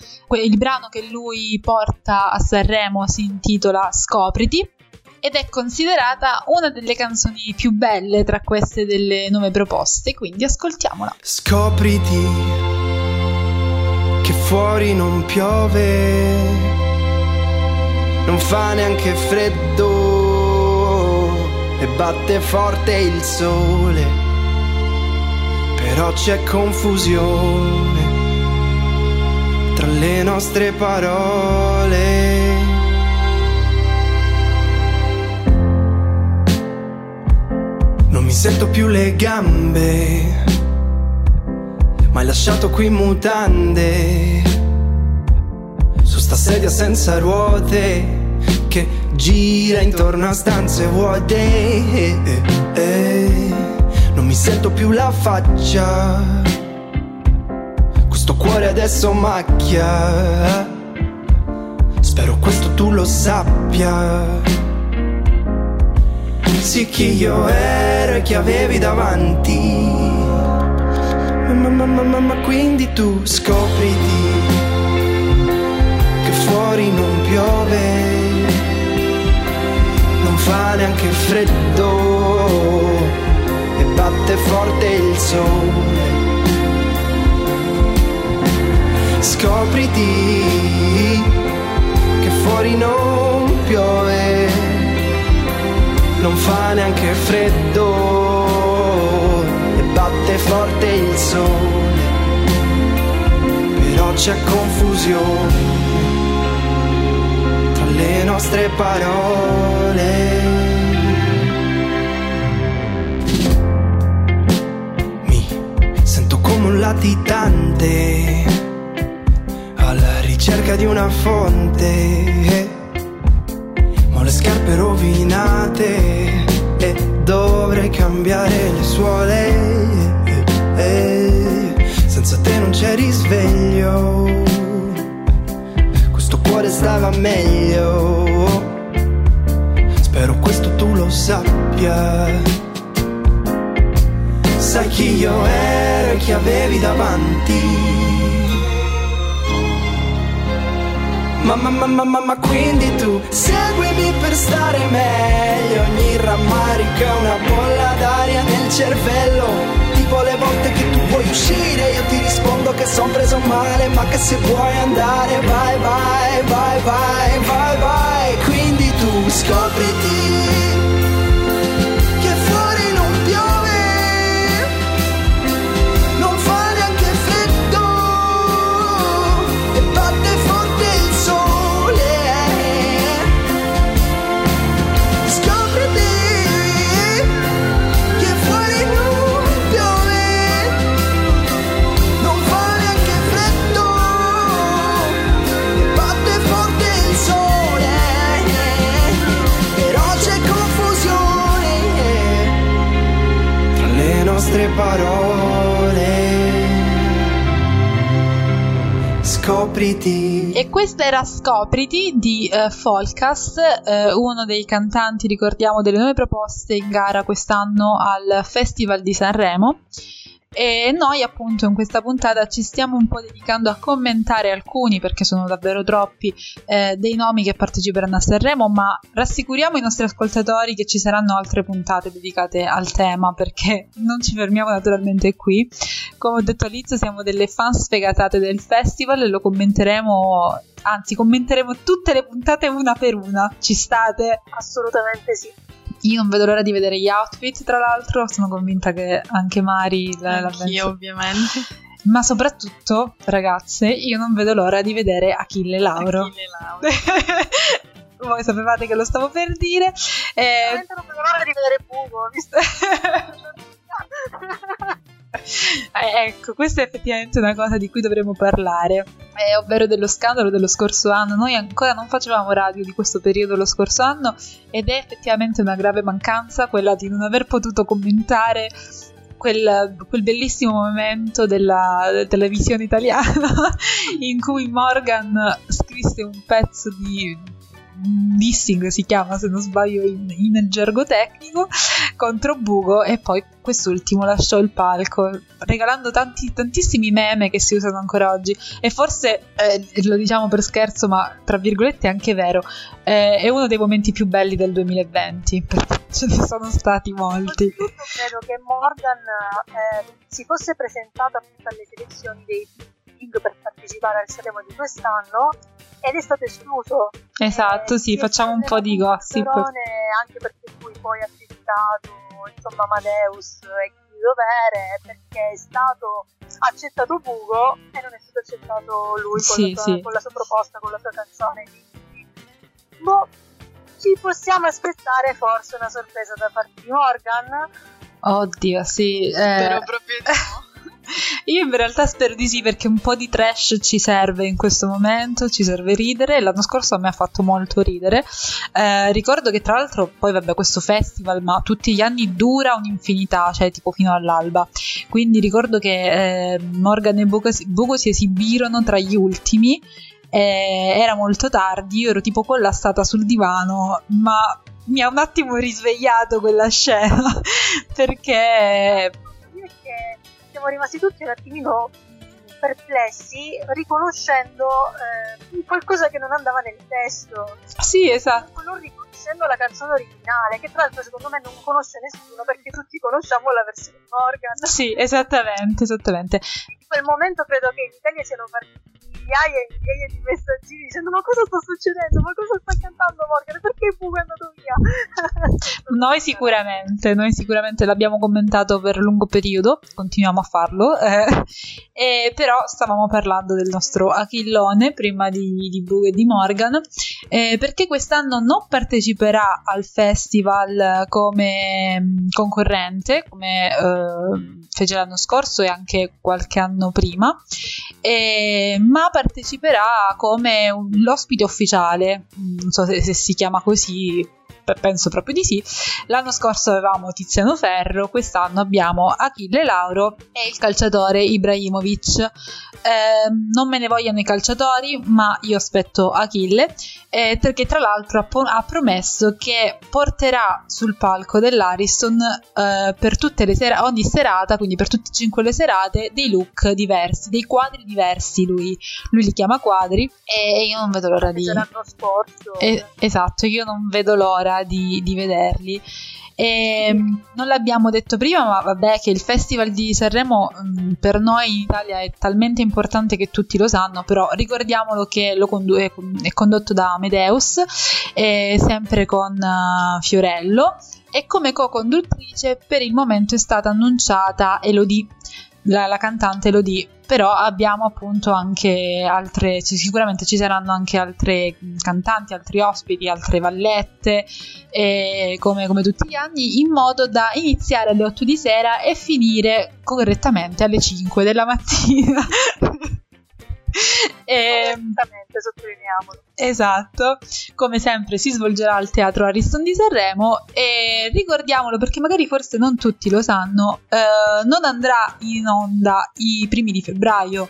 Il brano che lui porta a Sanremo si intitola Scopriti ed è considerata una delle canzoni più belle tra queste delle nuove proposte, quindi ascoltiamola. Scopriti che fuori non piove, non fa neanche freddo e batte forte il sole, però c'è confusione tra le nostre parole mi sento più le gambe, ma hai lasciato qui mutande, su sta sedia senza ruote, che gira intorno a stanze vuote. Eh, eh, eh. più la faccia. Questo cuore adesso macchia. Spero questo tu lo sappia. Sì chi io ero e chi avevi davanti. Ma, ma, ma, ma, ma quindi tu scopriti che fuori non piove fa neanche freddo e batte forte il sole. Scopriti che fuori non piove, non fa neanche freddo e batte forte il sole, però c'è confusione le nostre parole. Mi sento come un latitante alla ricerca di una fonte. Scarpe rovinate e dovrei cambiare le suole. Senza te non c'è risveglio cuore stava meglio. Spero questo tu lo sappia. Sai chi io ero e chi avevi davanti. Mamma, mamma, mamma, quindi tu seguimi per stare meglio. Ogni rammarico è una bolla d'aria nel cervello tipo le volte che tu vuoi uscire Io ti rispondo che son preso male Ma che se vuoi andare vai vai vai vai vai vai Quindi tu scopriti Scopriti. E questa era Scopriti di uh, Folcast, uh, uno dei cantanti, ricordiamo, delle nuove proposte in gara quest'anno al Festival di Sanremo. E noi appunto in questa puntata ci stiamo un po' dedicando a commentare alcuni, perché sono davvero troppi, eh, dei nomi che parteciperanno a Sanremo, ma rassicuriamo i nostri ascoltatori che ci saranno altre puntate dedicate al tema, perché non ci fermiamo naturalmente qui. Come ho detto all'inizio siamo delle fan sfegatate del festival e lo commenteremo, anzi commenteremo tutte le puntate una per una. Ci state? Assolutamente sì. Io non vedo l'ora di vedere gli outfit, tra l'altro, sono convinta che anche Mari la, la penso. ovviamente. Ma soprattutto, ragazze, io non vedo l'ora di vedere Achille Lauro. Achille Lauro. Voi sapevate che lo stavo per dire. Eh... Non vedo l'ora di vedere Bugo, visto? Eh, ecco, questa è effettivamente una cosa di cui dovremmo parlare, eh, ovvero dello scandalo dello scorso anno. Noi ancora non facevamo radio di questo periodo lo scorso anno ed è effettivamente una grave mancanza quella di non aver potuto commentare Quel, quel, bellissimo momento della televisione italiana in cui Morgan scrisse un pezzo di dissing si chiama se non sbaglio in, in gergo tecnico contro Bugo e poi quest'ultimo lasciò il palco regalando tanti, tantissimi meme che si usano ancora oggi. E forse eh, lo diciamo per scherzo ma tra virgolette è anche vero eh, è uno dei momenti più belli del 2020 perché ce ne sono stati molti. Credo che Morgan eh, si fosse presentato alle selezioni dei King per partecipare al Sanremo di quest'anno ed è stato escluso. Esatto, eh, sì, facciamo un po' di gossip. Anche perché lui poi ha criticato insomma Amadeus e chi di dovere perché è stato accettato Bugo e non è stato accettato lui con, sì, la, sua, sì. con la sua proposta, con la sua canzone. Quindi, boh, ci possiamo aspettare forse una sorpresa da parte di Morgan. Oddio, sì. Eh... Spero proprio di no. Io in realtà spero di sì perché un po' di trash ci serve in questo momento, ci serve ridere. L'anno scorso a me ha fatto molto ridere. Eh, ricordo che tra l'altro poi vabbè questo festival ma tutti gli anni dura un'infinità, cioè tipo fino all'alba. Quindi ricordo che eh, Morgan e Bugo si, esibirono tra gli ultimi. Eh, era molto tardi, io ero tipo collassata sul divano, ma mi ha un attimo risvegliato quella scena perché siamo rimasti tutti un attimino perplessi riconoscendo eh, qualcosa che non andava nel testo. Sì, esatto. Non riconoscendo la canzone originale, che tra l'altro secondo me non conosce nessuno perché tutti conosciamo la versione Morgan. Sì, esattamente, esattamente. In quel momento credo che in Italia siano partiti migliaia e migliaia di messaggini dicendo ma cosa sta succedendo, ma cosa sta cantando Morgan, perché il buco è andato via? noi sicuramente, noi sicuramente l'abbiamo commentato per lungo periodo, continuiamo a farlo, eh, eh, però stavamo parlando del nostro Achillone prima di, di Bugo e di Morgan, eh, perché quest'anno non parteciperà al festival come concorrente, come eh, fece l'anno scorso e anche qualche anno prima, ma parteciperà come un, l'ospite ufficiale, non so se, se si chiama così, penso proprio di sì. L'anno scorso avevamo Tiziano Ferro, quest'anno abbiamo Achille Lauro e il calciatore Ibrahimovic. Eh, non me ne vogliono i calciatori, ma io aspetto Achille, eh, perché tra l'altro ha, po- ha, promesso che porterà sul palco dell'Ariston eh, per tutte le serate, ogni serata, quindi per tutte e cinque le serate, dei look diversi, dei quadri diversi. Lui, lui li chiama quadri e io non vedo l'ora di. L'anno scorso. Esatto, io non vedo l'ora di, di vederli. E, ehm, non l'abbiamo detto prima, ma vabbè che il Festival di Sanremo mh, mm, per noi in Italia è talmente importante che tutti lo sanno, però ricordiamolo che condu- è, condotto da Medeus, sempre con uh, Fiorello, e come co-conduttrice per il momento è stata annunciata Elodie la, la cantante lo di, però abbiamo appunto anche altre, sicuramente ci saranno anche altre cantanti, altri ospiti, altre vallette, eh, come, come, tutti gli anni, in modo da iniziare alle 8 di sera e finire correttamente alle 5 della mattina. e, sottolineiamolo. Esatto, come sempre si svolgerà al Teatro Ariston di Sanremo e ricordiamolo perché magari forse non tutti lo sanno, eh, non andrà in onda i primi di febbraio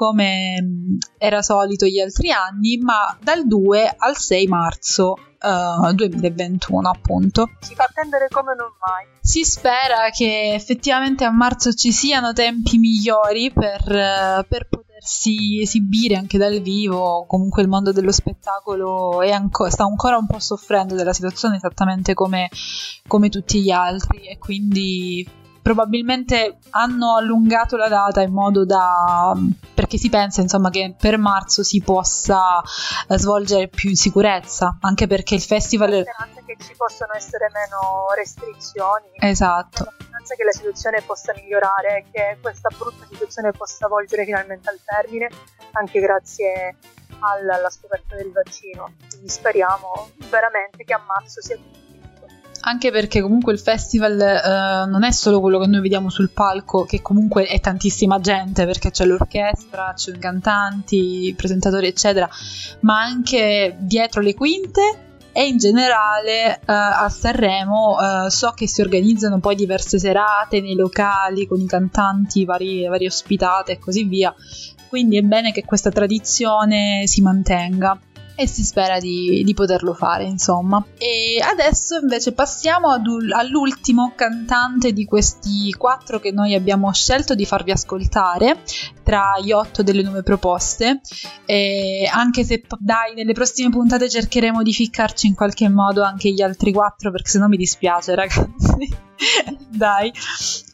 come mm, era solito gli altri anni, ma dal 2 al 6 marzo uh, 2021 appunto. Si fa attendere come non mai. Si spera che effettivamente a marzo ci siano tempi migliori per, uh, per potersi esibire anche dal vivo, comunque il mondo dello spettacolo anco- sta ancora un po' soffrendo della situazione esattamente come, come tutti gli altri e quindi probabilmente hanno allungato la data in modo da perché si pensa insomma che per marzo si possa eh, svolgere più in sicurezza anche perché il festival speranza che ci possano essere meno restrizioni. Esatto. la speranza che la situazione possa migliorare che questa brutta situazione possa volgere finalmente al termine anche grazie alla, alla scoperta del vaccino. Quindi speriamo veramente che a marzo sia tutto anche perché comunque il festival eh, non è solo quello che noi vediamo sul palco, che comunque è tantissima gente, perché c'è l'orchestra, c'è i cantanti, i presentatori, eccetera, ma anche dietro le quinte e in generale eh, a Sanremo eh, so che si organizzano poi diverse serate nei locali con i cantanti, vari, varie ospitate e così via. Quindi è bene che questa tradizione si mantenga e si spera di, di poterlo fare, insomma. E adesso invece passiamo ad, all'ultimo cantante di questi quattro che noi abbiamo scelto di farvi ascoltare tra gli otto delle nuove proposte. E anche se dai, nelle prossime puntate cercheremo di ficcarci in qualche modo anche gli altri quattro, perché sennò mi dispiace, ragazzi. dai.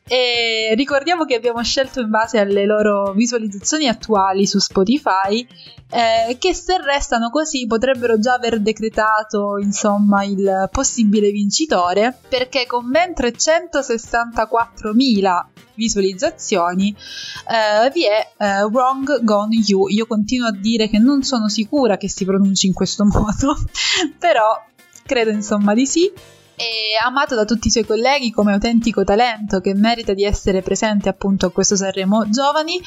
E ricordiamo che abbiamo scelto in base alle loro visualizzazioni attuali su Spotify, eh, che se restano così potrebbero già aver decretato insomma il possibile vincitore, perché con ben 364.000 visualizzazioni eh, vi è eh, Wrong Gone You. Io continuo a dire che non sono sicura che si pronunci in questo modo, però credo insomma di sì È amato da tutti i suoi colleghi come autentico talento che merita di essere presente appunto a questo Sanremo Giovani.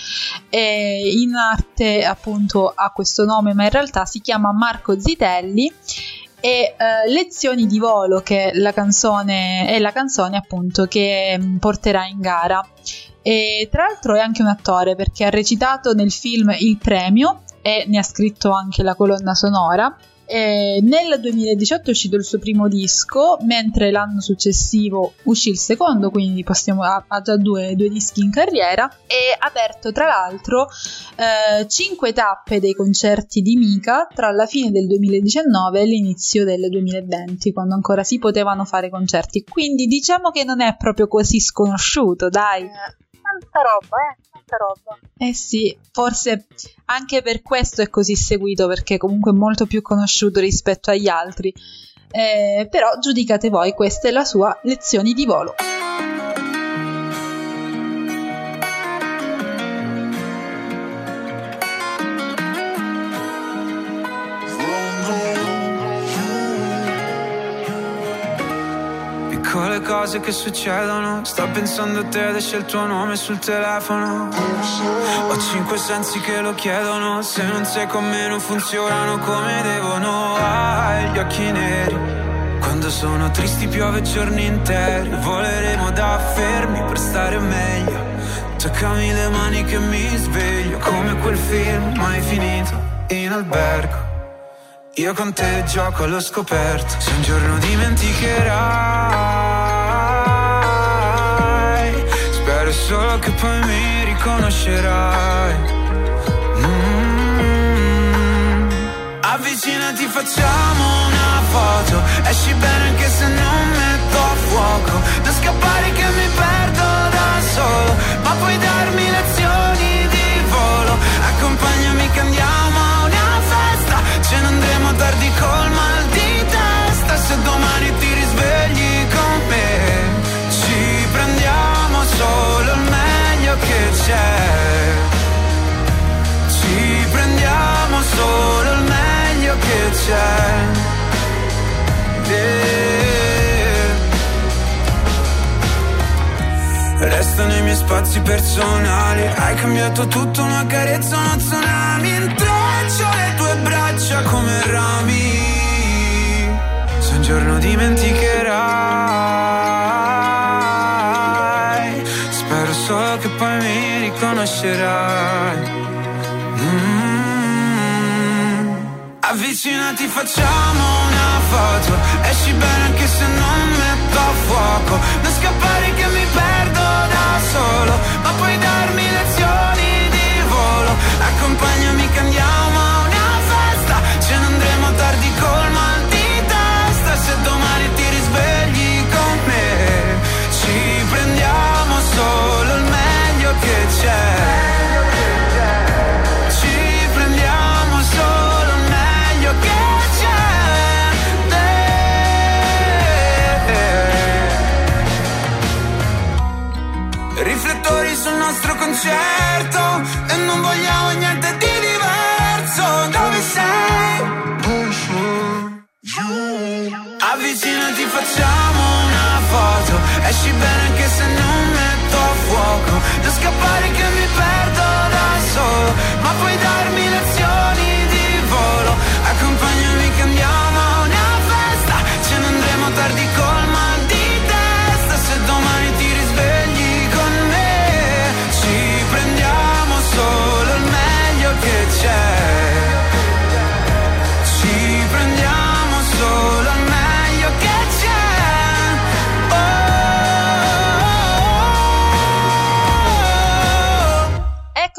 E in arte appunto ha questo nome, ma in realtà si chiama Marco Zitelli e uh, Lezioni di volo che la canzone, è la canzone appunto che um, porterà in gara. E tra l'altro è anche un attore perché ha recitato nel film Il Premio e ne ha scritto anche la colonna sonora eh, nel 2018 è uscito il suo primo disco, mentre l'anno successivo uscì il secondo, quindi possiamo, ha, ha già due, due, dischi in carriera. E ha aperto tra l'altro eh, 5 tappe dei concerti di Mika tra la fine del 2019 e l'inizio del 2020, quando ancora si potevano fare concerti. Quindi diciamo che non è proprio così sconosciuto, dai. Eh tanta roba, eh, tanta roba. Eh sì, forse anche per questo è così seguito, perché comunque è molto più conosciuto rispetto agli altri. Eh, però giudicate voi, questa è la sua lezione di volo. Piccole cose che succedono. Sto pensando a te ed esce il tuo nome sul telefono. Ho cinque sensi che lo chiedono. Se non sei con me non funzionano come devono. Hai gli occhi neri. Quando sono tristi piove giorni interi. Voleremo da fermi per stare meglio. Toccami le mani che mi sveglio. Come quel film mai finito in albergo. Io con te gioco allo scoperto, se un giorno dimenticherai, spero solo che poi mi riconoscerai. Mm-hmm. Avvicinati, facciamo una foto, esci bene anche se non metto a fuoco, non scappare che mi perdo da solo, ma puoi darmi lezioni di volo, accompagnami che andiamo a una festa, ce ne andremo tardi col mal di testa. Se domani ti risvegli con me Ci prendiamo solo che c'è. Ci prendiamo solo il meglio che c'è. Yeah. Restano i miei spazi personali. Hai cambiato tutto, una carezza, uno tsunami. Intreccio le tue braccia come rami. Se un giorno dimenticherai riconoscerai mm. Avvicinati facciamo una foto. Esci bene anche se non metto a fuoco. Non scappare che mi perdo da solo Ma puoi darmi lezioni di volo. Accompagnami concerto E non vogliamo niente di diverso. Dove sei? Avvicinati facciamo una foto. Esci bene anche se non metto a fuoco. Non scappare che mi perdo da solo. Ma puoi darmi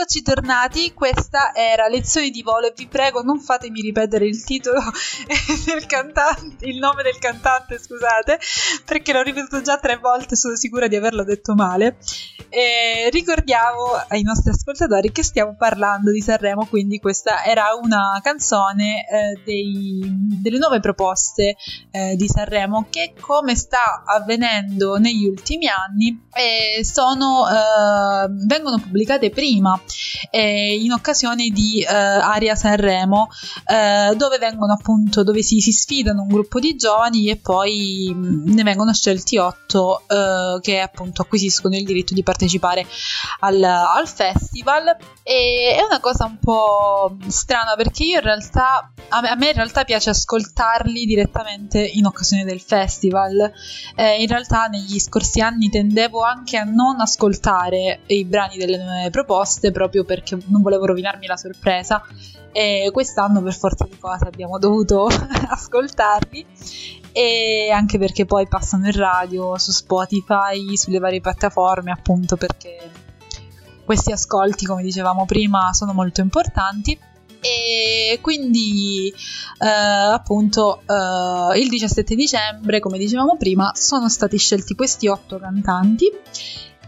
Eccoci tornati, questa era Lezioni di volo e vi prego non fatemi ripetere il titolo del cantante, il nome del cantante, scusate, perché l'ho ripetuto già tre volte, sono sicura di averlo detto male. E ricordiamo ai nostri ascoltatori che stiamo parlando di Sanremo, quindi questa era una canzone eh, dei, delle nuove proposte eh, di Sanremo che come sta avvenendo negli ultimi anni eh, sono, vengono pubblicate prima eh, in occasione di eh, Aria Sanremo, eh, dove vengono appunto, dove si, si, sfidano un gruppo di giovani e poi mm, ne vengono scelti otto eh, che appunto acquisiscono il diritto di partecipare al, al festival. E è una cosa un po' strana perché io in realtà, a me, a me in realtà piace ascoltarli direttamente in occasione del festival. Eh, in realtà negli scorsi anni tendevo anche a non ascoltare i brani delle nuove proposte proprio perché non volevo rovinarmi la sorpresa. E quest'anno per forza di cose abbiamo dovuto ascoltarli e anche perché poi passano in radio, su Spotify, sulle varie piattaforme appunto perché questi ascolti come dicevamo prima sono molto importanti. E quindi eh, appunto eh, il 17 dicembre come dicevamo prima sono stati scelti questi otto cantanti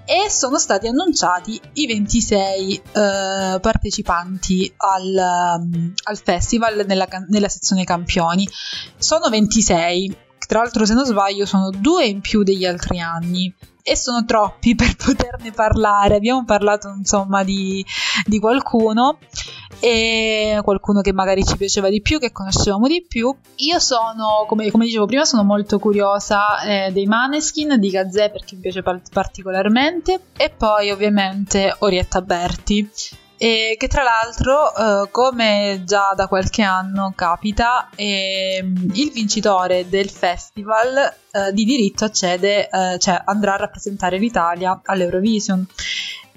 e sono stati annunciati i 26 eh, partecipanti al, um, al festival nella, nella, sezione campioni. Sono 26, tra l'altro se non sbaglio sono due in più degli altri anni e sono troppi per poterne parlare. Abbiamo parlato insomma di, di qualcuno e qualcuno che magari ci piaceva di più, che conoscevamo di più. Io sono, come, come dicevo prima, sono molto curiosa eh, dei Maneskin, di Gazè perché mi piace particolarmente e poi ovviamente Orietta Berti e che tra l'altro, eh, come già da qualche anno capita, eh, il vincitore del festival eh, di diritto accede, eh, cioè andrà a rappresentare l'Italia all'Eurovision.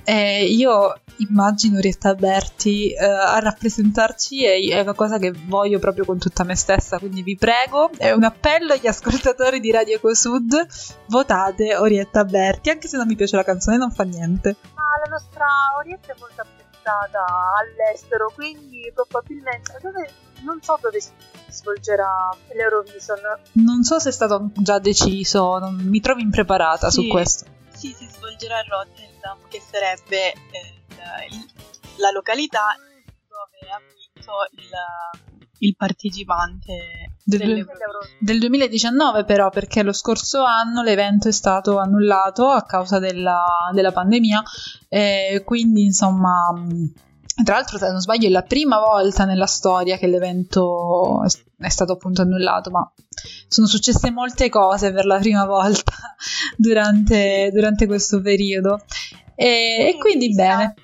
io immagino Rietta Berti eh, a rappresentarci e è una cosa che voglio proprio con tutta me stessa, quindi vi prego, è un appello agli ascoltatori di Radio Ecosud, votate Orietta Berti, anche se non mi piace la canzone non fa niente. Ma la nostra Orietta è molto stata all'estero, quindi probabilmente dove, non so dove si svolgerà l'Eurovision. Non so se è stato già deciso, non, mi trovo impreparata sì, su questo. Sì, si svolgerà a Rotterdam, che sarebbe eh, il, la località dove ha vinto il il partecipante del, del, 2019 però perché lo scorso anno l'evento è stato annullato a causa della, della pandemia e quindi insomma tra l'altro se non sbaglio è la prima volta nella storia che l'evento è stato appunto annullato ma sono successe molte cose per la prima volta durante, durante questo periodo. E, e quindi bene.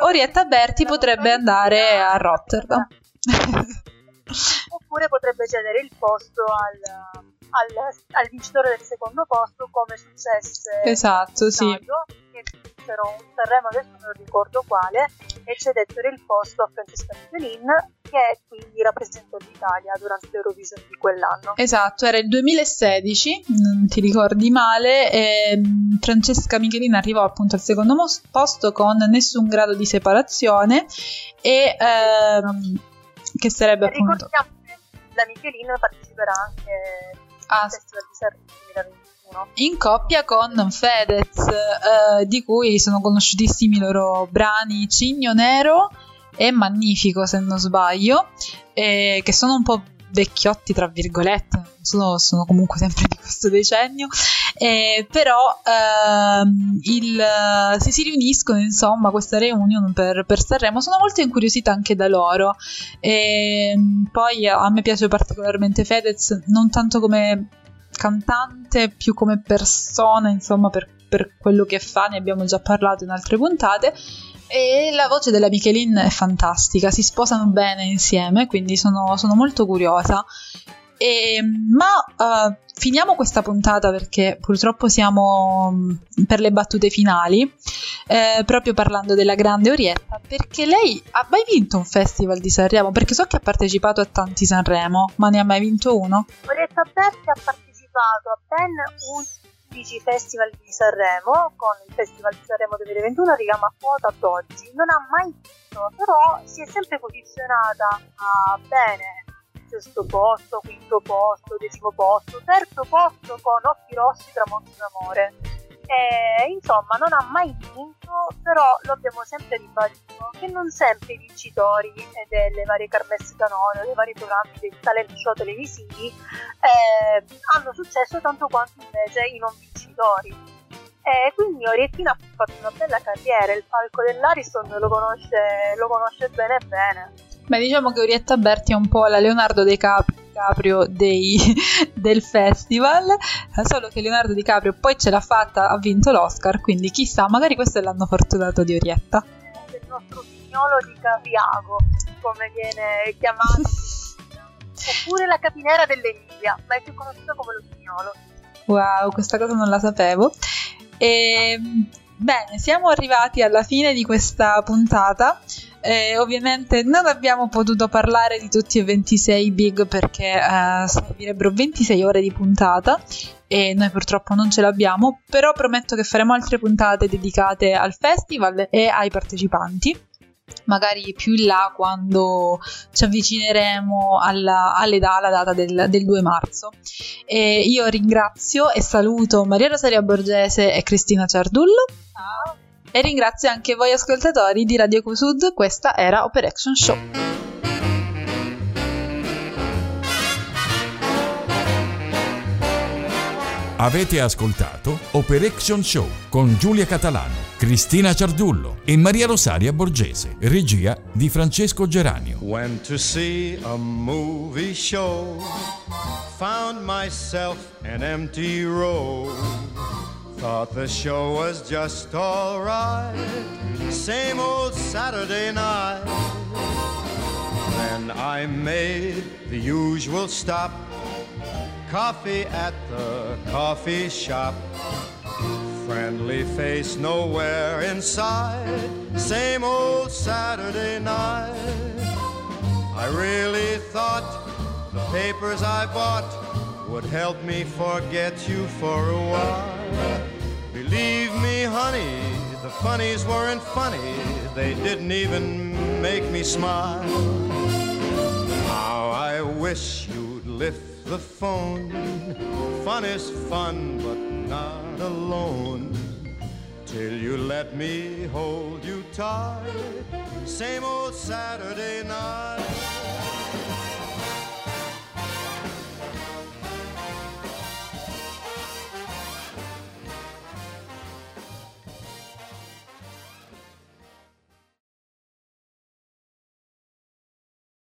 Orietta Berti potrebbe andare a Rotterdam oppure potrebbe cedere il posto al, al, al vincitore del secondo posto come successe esatto sì. Che vinsero un Sanremo adesso non ricordo quale e cedettero il posto a Francesca Michelin che quindi rappresentò l'Italia durante l'Eurovision di quell'anno. Esatto era il 2016 non ti ricordi male e Francesca Michelin arrivò appunto al secondo posto con nessun grado di separazione e ehm, che sarebbe appunto... Ricordiamo la Michelin parteciperà anche al Festival di Sanremo 2021. In coppia con Fedez, eh, di cui sono conosciutissimi i loro brani Cigno Nero e Magnifico, se non sbaglio, eh, che sono un po' vecchiotti, tra virgolette, sono, sono comunque sempre di questo decennio, eh, però ehm, il, se si riuniscono insomma questa reunion per, per Sanremo sono molto incuriosita anche da loro. E ehm, poi a me piace particolarmente Fedez non tanto come cantante più come persona insomma per, per quello che fa ne abbiamo già parlato in altre puntate e la voce della Michelin è fantastica, si sposano bene insieme, quindi sono, sono molto curiosa. E, ma uh, finiamo questa puntata perché purtroppo siamo mm, per le battute finali, eh, proprio parlando della grande Orietta, perché lei ha mai vinto un festival di Sanremo? Perché so che ha partecipato a tanti Sanremo, ma ne ha mai vinto uno? Orietta Berti ha partecipato a ben un 15 festival di Sanremo, con il Festival di Sanremo 2021 arriviamo a quota ad oggi. Non ha mai vinto, però si è sempre posizionata a bene sesto posto, quinto posto, decimo posto, terzo posto con Occhi Rossi, Tramonto d'Amore. E, insomma, non ha mai vinto, però lo abbiamo sempre ribadito che non sempre i vincitori delle varie Carmesse Canone, dei vari programmi dei talent show televisivi eh, hanno successo tanto quanto invece i non vincitori. E quindi Oriettina ha fatto una bella carriera, il palco dell'Ariston lo conosce, lo conosce bene bene. Beh, diciamo che Orietta Berti è un po' la Leonardo DiCaprio dei, del festival, solo che Leonardo DiCaprio poi ce l'ha fatta, ha vinto l'Oscar, quindi chissà, magari questo è l'anno fortunato di Orietta. Il nostro signolo di Caviago, come viene chiamato, oppure la capinera dell'Emilia, ma è più conosciuto come lo signolo. Wow, questa cosa non la sapevo. E, bene, siamo arrivati alla fine di questa puntata. Eh, ovviamente non abbiamo potuto parlare di tutti e 26 big perché eh, servirebbero 26 ore di puntata e noi purtroppo non ce l'abbiamo, però prometto che faremo altre puntate dedicate al festival e ai partecipanti magari più in là quando ci avvicineremo alla, alla, alla data del, del, 2 marzo. E io ringrazio e saluto Maria Rosaria Borgese e Cristina Ciardullo. Ciao. E ringrazio anche voi ascoltatori di Radio Cusud, questa era Operation Show. Avete ascoltato Operation Show con Giulia Catalano, Cristina Ciardullo e Maria Rosaria Borgese, regia di Francesco Geranio. Went to see a movie show, found myself an empty row. Thought the show was just alright, same old Saturday night. Then I made the usual stop Coffee at the coffee shop. Friendly face nowhere inside. Same old Saturday night. I really thought the papers I bought would help me forget you for a while. Believe me, honey, the funnies weren't funny. They didn't even make me smile. How I wish you'd lift the phone. Fun is fun, but not alone. Till you let me hold you tight. Same old Saturday night.